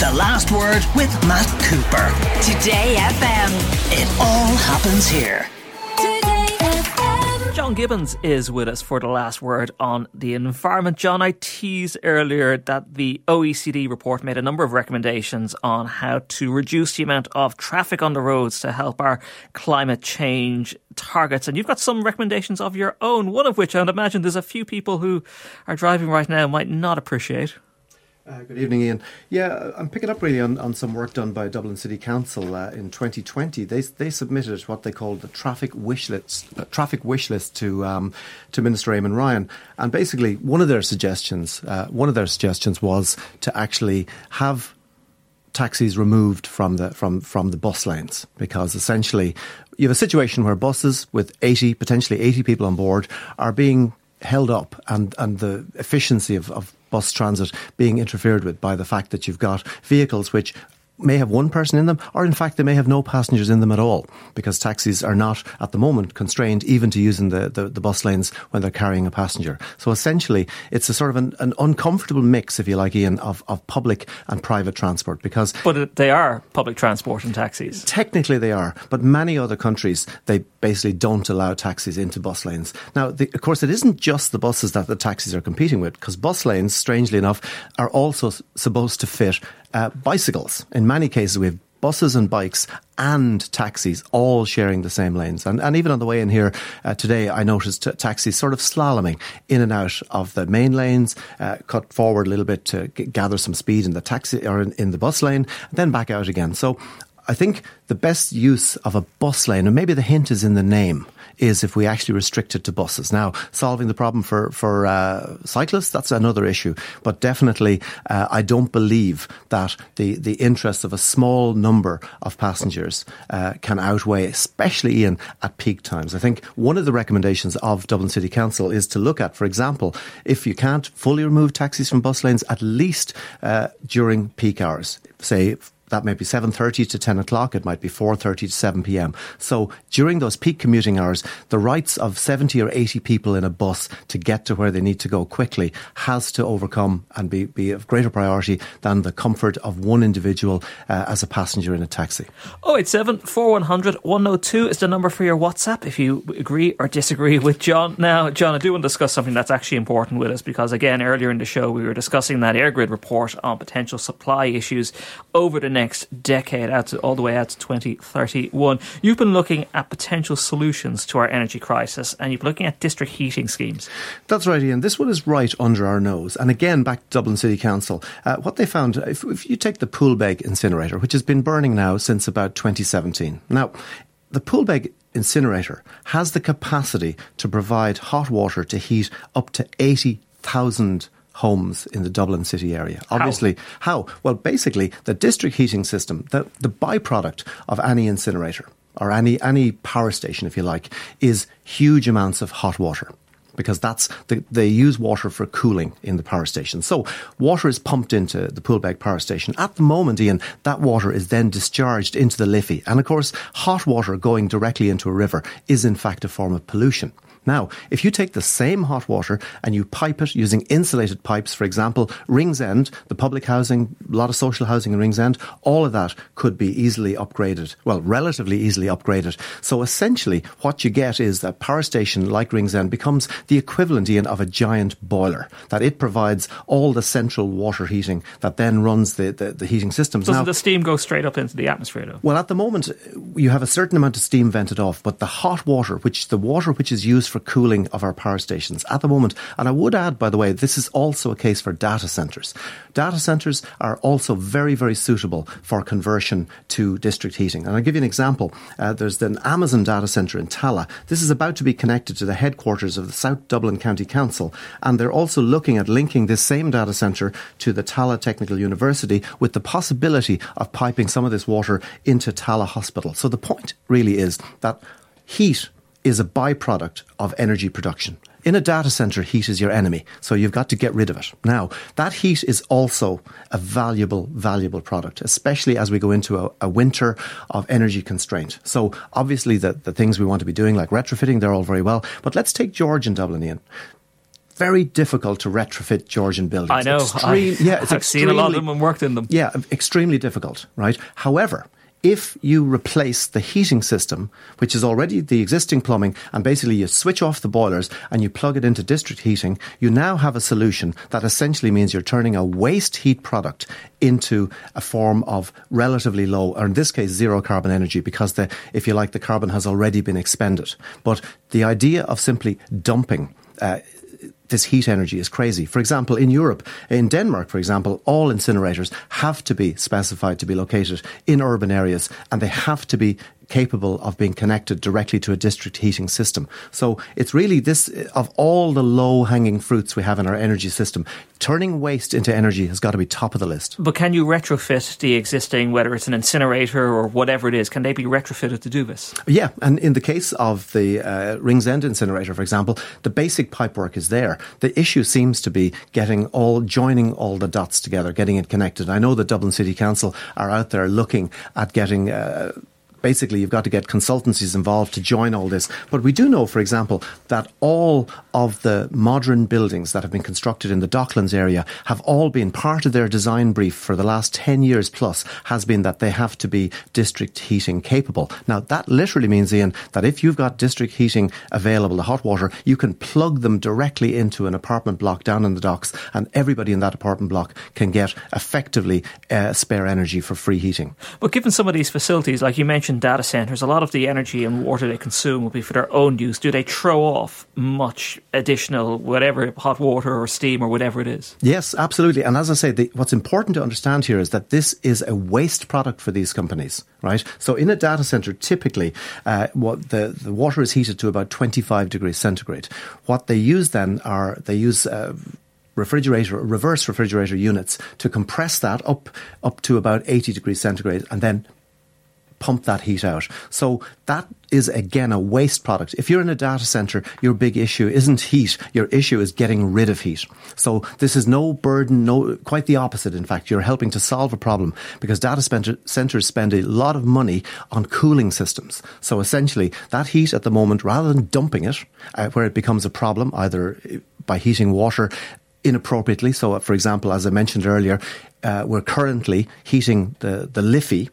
The Last Word with Matt Cooper. Today FM. It all happens here. Today FM John Gibbons is with us for the last word on the environment. John, I teased earlier that the OECD report made a number of recommendations on how to reduce the amount of traffic on the roads to help our climate change targets. And you've got some recommendations of your own, one of which I'd imagine there's a few people who are driving right now might not appreciate. Uh, good evening, Ian. Yeah, I'm picking up really on, on some work done by Dublin City Council uh, in 2020. They they submitted what they called the traffic wish list, uh, traffic wish list to um, to Minister Eamon Ryan, and basically one of their suggestions uh, one of their suggestions was to actually have taxis removed from the from from the bus lanes because essentially you have a situation where buses with 80 potentially 80 people on board are being held up and, and the efficiency of, of bus transit being interfered with by the fact that you've got vehicles which may have one person in them, or in fact, they may have no passengers in them at all, because taxis are not, at the moment, constrained even to using the, the, the bus lanes when they're carrying a passenger. So essentially, it's a sort of an, an, uncomfortable mix, if you like, Ian, of, of public and private transport, because. But they are public transport and taxis. Technically, they are, but many other countries, they basically don't allow taxis into bus lanes. Now, the, of course, it isn't just the buses that the taxis are competing with, because bus lanes, strangely enough, are also supposed to fit uh, bicycles. In many cases, we have buses and bikes and taxis all sharing the same lanes. And, and even on the way in here uh, today, I noticed taxis sort of slaloming in and out of the main lanes, uh, cut forward a little bit to g- gather some speed in the taxi or in, in the bus lane, then back out again. So I think the best use of a bus lane, and maybe the hint is in the name, is if we actually restrict it to buses. Now, solving the problem for for uh, cyclists that's another issue, but definitely, uh, I don't believe that the the interest of a small number of passengers uh, can outweigh, especially Ian at peak times. I think one of the recommendations of Dublin City Council is to look at, for example, if you can't fully remove taxis from bus lanes, at least uh, during peak hours, say that may be 7.30 to 10 o'clock. It might be 4.30 to 7 p.m. So during those peak commuting hours, the rights of 70 or 80 people in a bus to get to where they need to go quickly has to overcome and be, be of greater priority than the comfort of one individual uh, as a passenger in a taxi. 087 4100 102 is the number for your WhatsApp if you agree or disagree with John. Now, John, I do want to discuss something that's actually important with us because, again, earlier in the show, we were discussing that EirGrid report on potential supply issues over the next decade, out to, all the way out to 2031. You've been looking at potential solutions to our energy crisis and you've been looking at district heating schemes. That's right, Ian. This one is right under our nose. And again, back to Dublin City Council, uh, what they found, if, if you take the Poolbeg incinerator, which has been burning now since about 2017. Now, the Poolbeg incinerator has the capacity to provide hot water to heat up to 80,000 homes in the Dublin city area. Obviously, how? how? Well, basically, the district heating system, the, the byproduct of any incinerator or any, any power station, if you like, is huge amounts of hot water because that's the, they use water for cooling in the power station. So water is pumped into the Poolbeg power station. At the moment, Ian, that water is then discharged into the Liffey. And of course, hot water going directly into a river is in fact a form of pollution. Now, if you take the same hot water and you pipe it using insulated pipes, for example, Ringsend, the public housing, a lot of social housing in Ringsend, all of that could be easily upgraded, well, relatively easily upgraded. So essentially, what you get is that power station like Ringsend becomes the equivalent, Ian, of a giant boiler, that it provides all the central water heating that then runs the, the, the heating systems. Doesn't now, the steam go straight up into the atmosphere, though? Well, at the moment, you have a certain amount of steam vented off, but the hot water, which the water which is used for cooling of our power stations at the moment. And I would add, by the way, this is also a case for data centres. Data centres are also very, very suitable for conversion to district heating. And I'll give you an example. Uh, there's an Amazon data centre in Tallaght. This is about to be connected to the headquarters of the South Dublin County Council. And they're also looking at linking this same data centre to the Tallaght Technical University with the possibility of piping some of this water into Tallaght Hospital. So the point really is that heat is a byproduct of energy production. In a data center, heat is your enemy, so you've got to get rid of it. Now, that heat is also a valuable, valuable product, especially as we go into a, a winter of energy constraint. So, obviously, the, the things we want to be doing, like retrofitting, they're all very well. But let's take Georgian Dublin, Ian very difficult to retrofit Georgian buildings. I know. Extreme, I, yeah, I've seen a lot of them and worked in them. Yeah, extremely difficult, right? However, if you replace the heating system, which is already the existing plumbing, and basically you switch off the boilers and you plug it into district heating, you now have a solution that essentially means you're turning a waste heat product into a form of relatively low, or in this case, zero carbon energy, because the, if you like, the carbon has already been expended. But the idea of simply dumping uh, this heat energy is crazy. For example, in Europe, in Denmark, for example, all incinerators have to be specified to be located in urban areas and they have to be capable of being connected directly to a district heating system. So it's really this, of all the low hanging fruits we have in our energy system, turning waste into energy has got to be top of the list. But can you retrofit the existing, whether it's an incinerator or whatever it is, can they be retrofitted to do this? Yeah, and in the case of the uh, Ringsend incinerator, for example, the basic pipework is there. The issue seems to be getting all, joining all the dots together, getting it connected. I know the Dublin City Council are out there looking at getting uh, basically you've got to get consultancies involved to join all this. But we do know, for example, that all of the modern buildings that have been constructed in the Docklands area have all been part of their design brief for the last 10 years plus has been that they have to be district heating capable. Now, that literally means, Ian, that if you've got district heating available, the hot water, you can plug them directly into an apartment block down in the docks and everybody in that apartment block can get effectively uh, spare energy for free heating. But given some of these facilities, like you mentioned, data centers, a lot of the energy and water they consume will be for their own use. Do they throw off much additional, whatever, hot water or steam or whatever it is? Yes, absolutely. And as I say, the, what's important to understand here is that this is a waste product for these companies, right? So in a data center, typically, uh, what the, the water is heated to about 25 degrees centigrade. What they use then are, they use, uh, refrigerator, reverse refrigerator units to compress that up up to about 80 degrees centigrade and then pump that heat out. So that is again a waste product. If you're in a data center, your big issue isn't heat. Your issue is getting rid of heat. So this is no burden, no, quite the opposite. In fact, you're helping to solve a problem because data centers spend a lot of money on cooling systems. So essentially that heat at the moment, rather than dumping it, uh, where it becomes a problem, either by heating water inappropriately. So, for example, as I mentioned earlier, uh, we're currently heating the, the Liffey,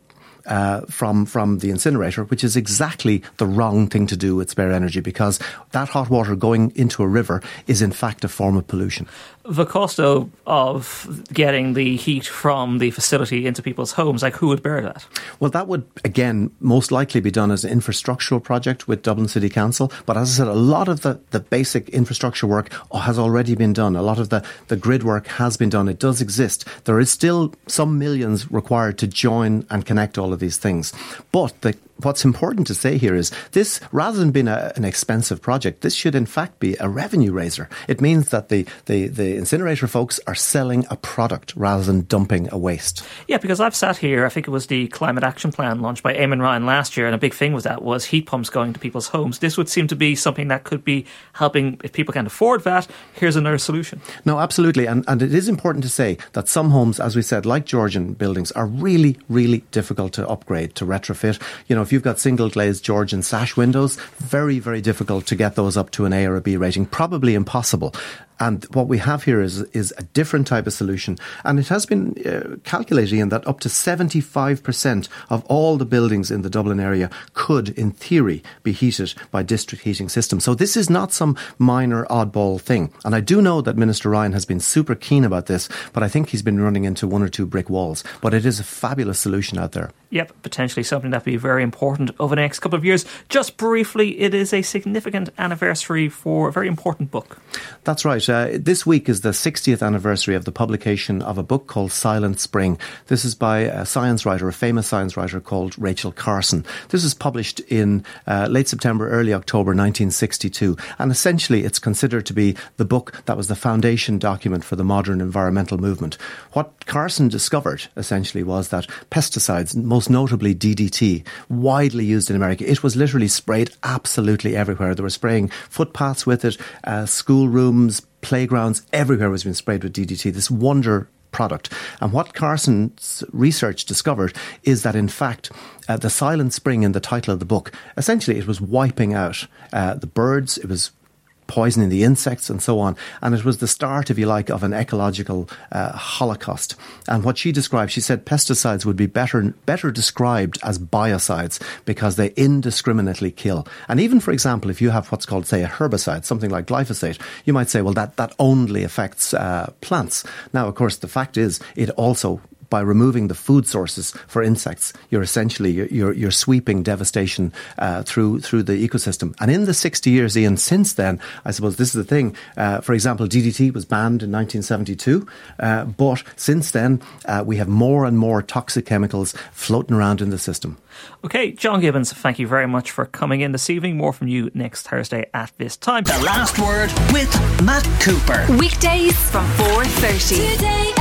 uh, from from the incinerator, which is exactly the wrong thing to do with spare energy because that hot water going into a river is in fact a form of pollution the cost of, of getting the heat from the facility into people's homes, like who would bear that? Well, that would, again, most likely be done as an infrastructural project with Dublin City Council. But as I said, a lot of the, the basic infrastructure work has already been done. A lot of the, the grid work has been done. It does exist. There is still some millions required to join and connect all of these things. But the what's important to say here is this, rather than being a, an expensive project, this should in fact be a revenue raiser. It means that the, the, the incinerator folks are selling a product rather than dumping a waste. Yeah, because I've sat here, I think it was the Climate Action Plan launched by Eamon Ryan last year, and a big thing with that was heat pumps going to people's homes. This would seem to be something that could be helping, if people can't afford that, here's another solution. No, absolutely. And, and it is important to say that some homes, as we said, like Georgian buildings, are really, really difficult to upgrade, to retrofit. You know, if you've got single glazed Georgian sash windows, very, very difficult to get those up to an A or a B rating, probably impossible. And what we have here is, is a different type of solution. And it has been uh, calculating that up to 75% of all the buildings in the Dublin area could, in theory, be heated by district heating systems. So this is not some minor oddball thing. And I do know that Minister Ryan has been super keen about this, but I think he's been running into one or two brick walls. But it is a fabulous solution out there. Yep, potentially something that will be very important over the next couple of years. Just briefly, it is a significant anniversary for a very important book. That's right. Uh, this week is the 60th anniversary of the publication of a book called Silent Spring. This is by a science writer, a famous science writer called Rachel Carson. This was published in uh, late September, early October 1962. And essentially, it's considered to be the book that was the foundation document for the modern environmental movement. What Carson discovered, essentially, was that pesticides, most notably DDT, widely used in America, it was literally sprayed absolutely everywhere. They were spraying footpaths with it, uh, schoolrooms, playgrounds, everywhere was being sprayed with DDT, this wonder product. And what Carson's research discovered is that, in fact, uh, the silent spring in the title of the book, essentially it was wiping out uh, the birds, it was poisoning the insects and so on. And it was the start, if you like, of an ecological uh, holocaust. And what she described, she said pesticides would be better better described as biocides because they indiscriminately kill. And even, for example, if you have what's called, say, a herbicide, something like glyphosate, you might say, well, that, that only affects uh, plants. Now, of course, the fact is it also by removing the food sources for insects, you're essentially you're you're sweeping devastation uh, through through the ecosystem. And in the 60 years, Ian, since then, I suppose this is the thing. Uh, for example, DDT was banned in 1972, uh, but since then uh, we have more and more toxic chemicals floating around in the system. Okay, John Gibbons, thank you very much for coming in this evening. More from you next Thursday at this time. The last word with Matt Cooper. Weekdays from 4.30. Today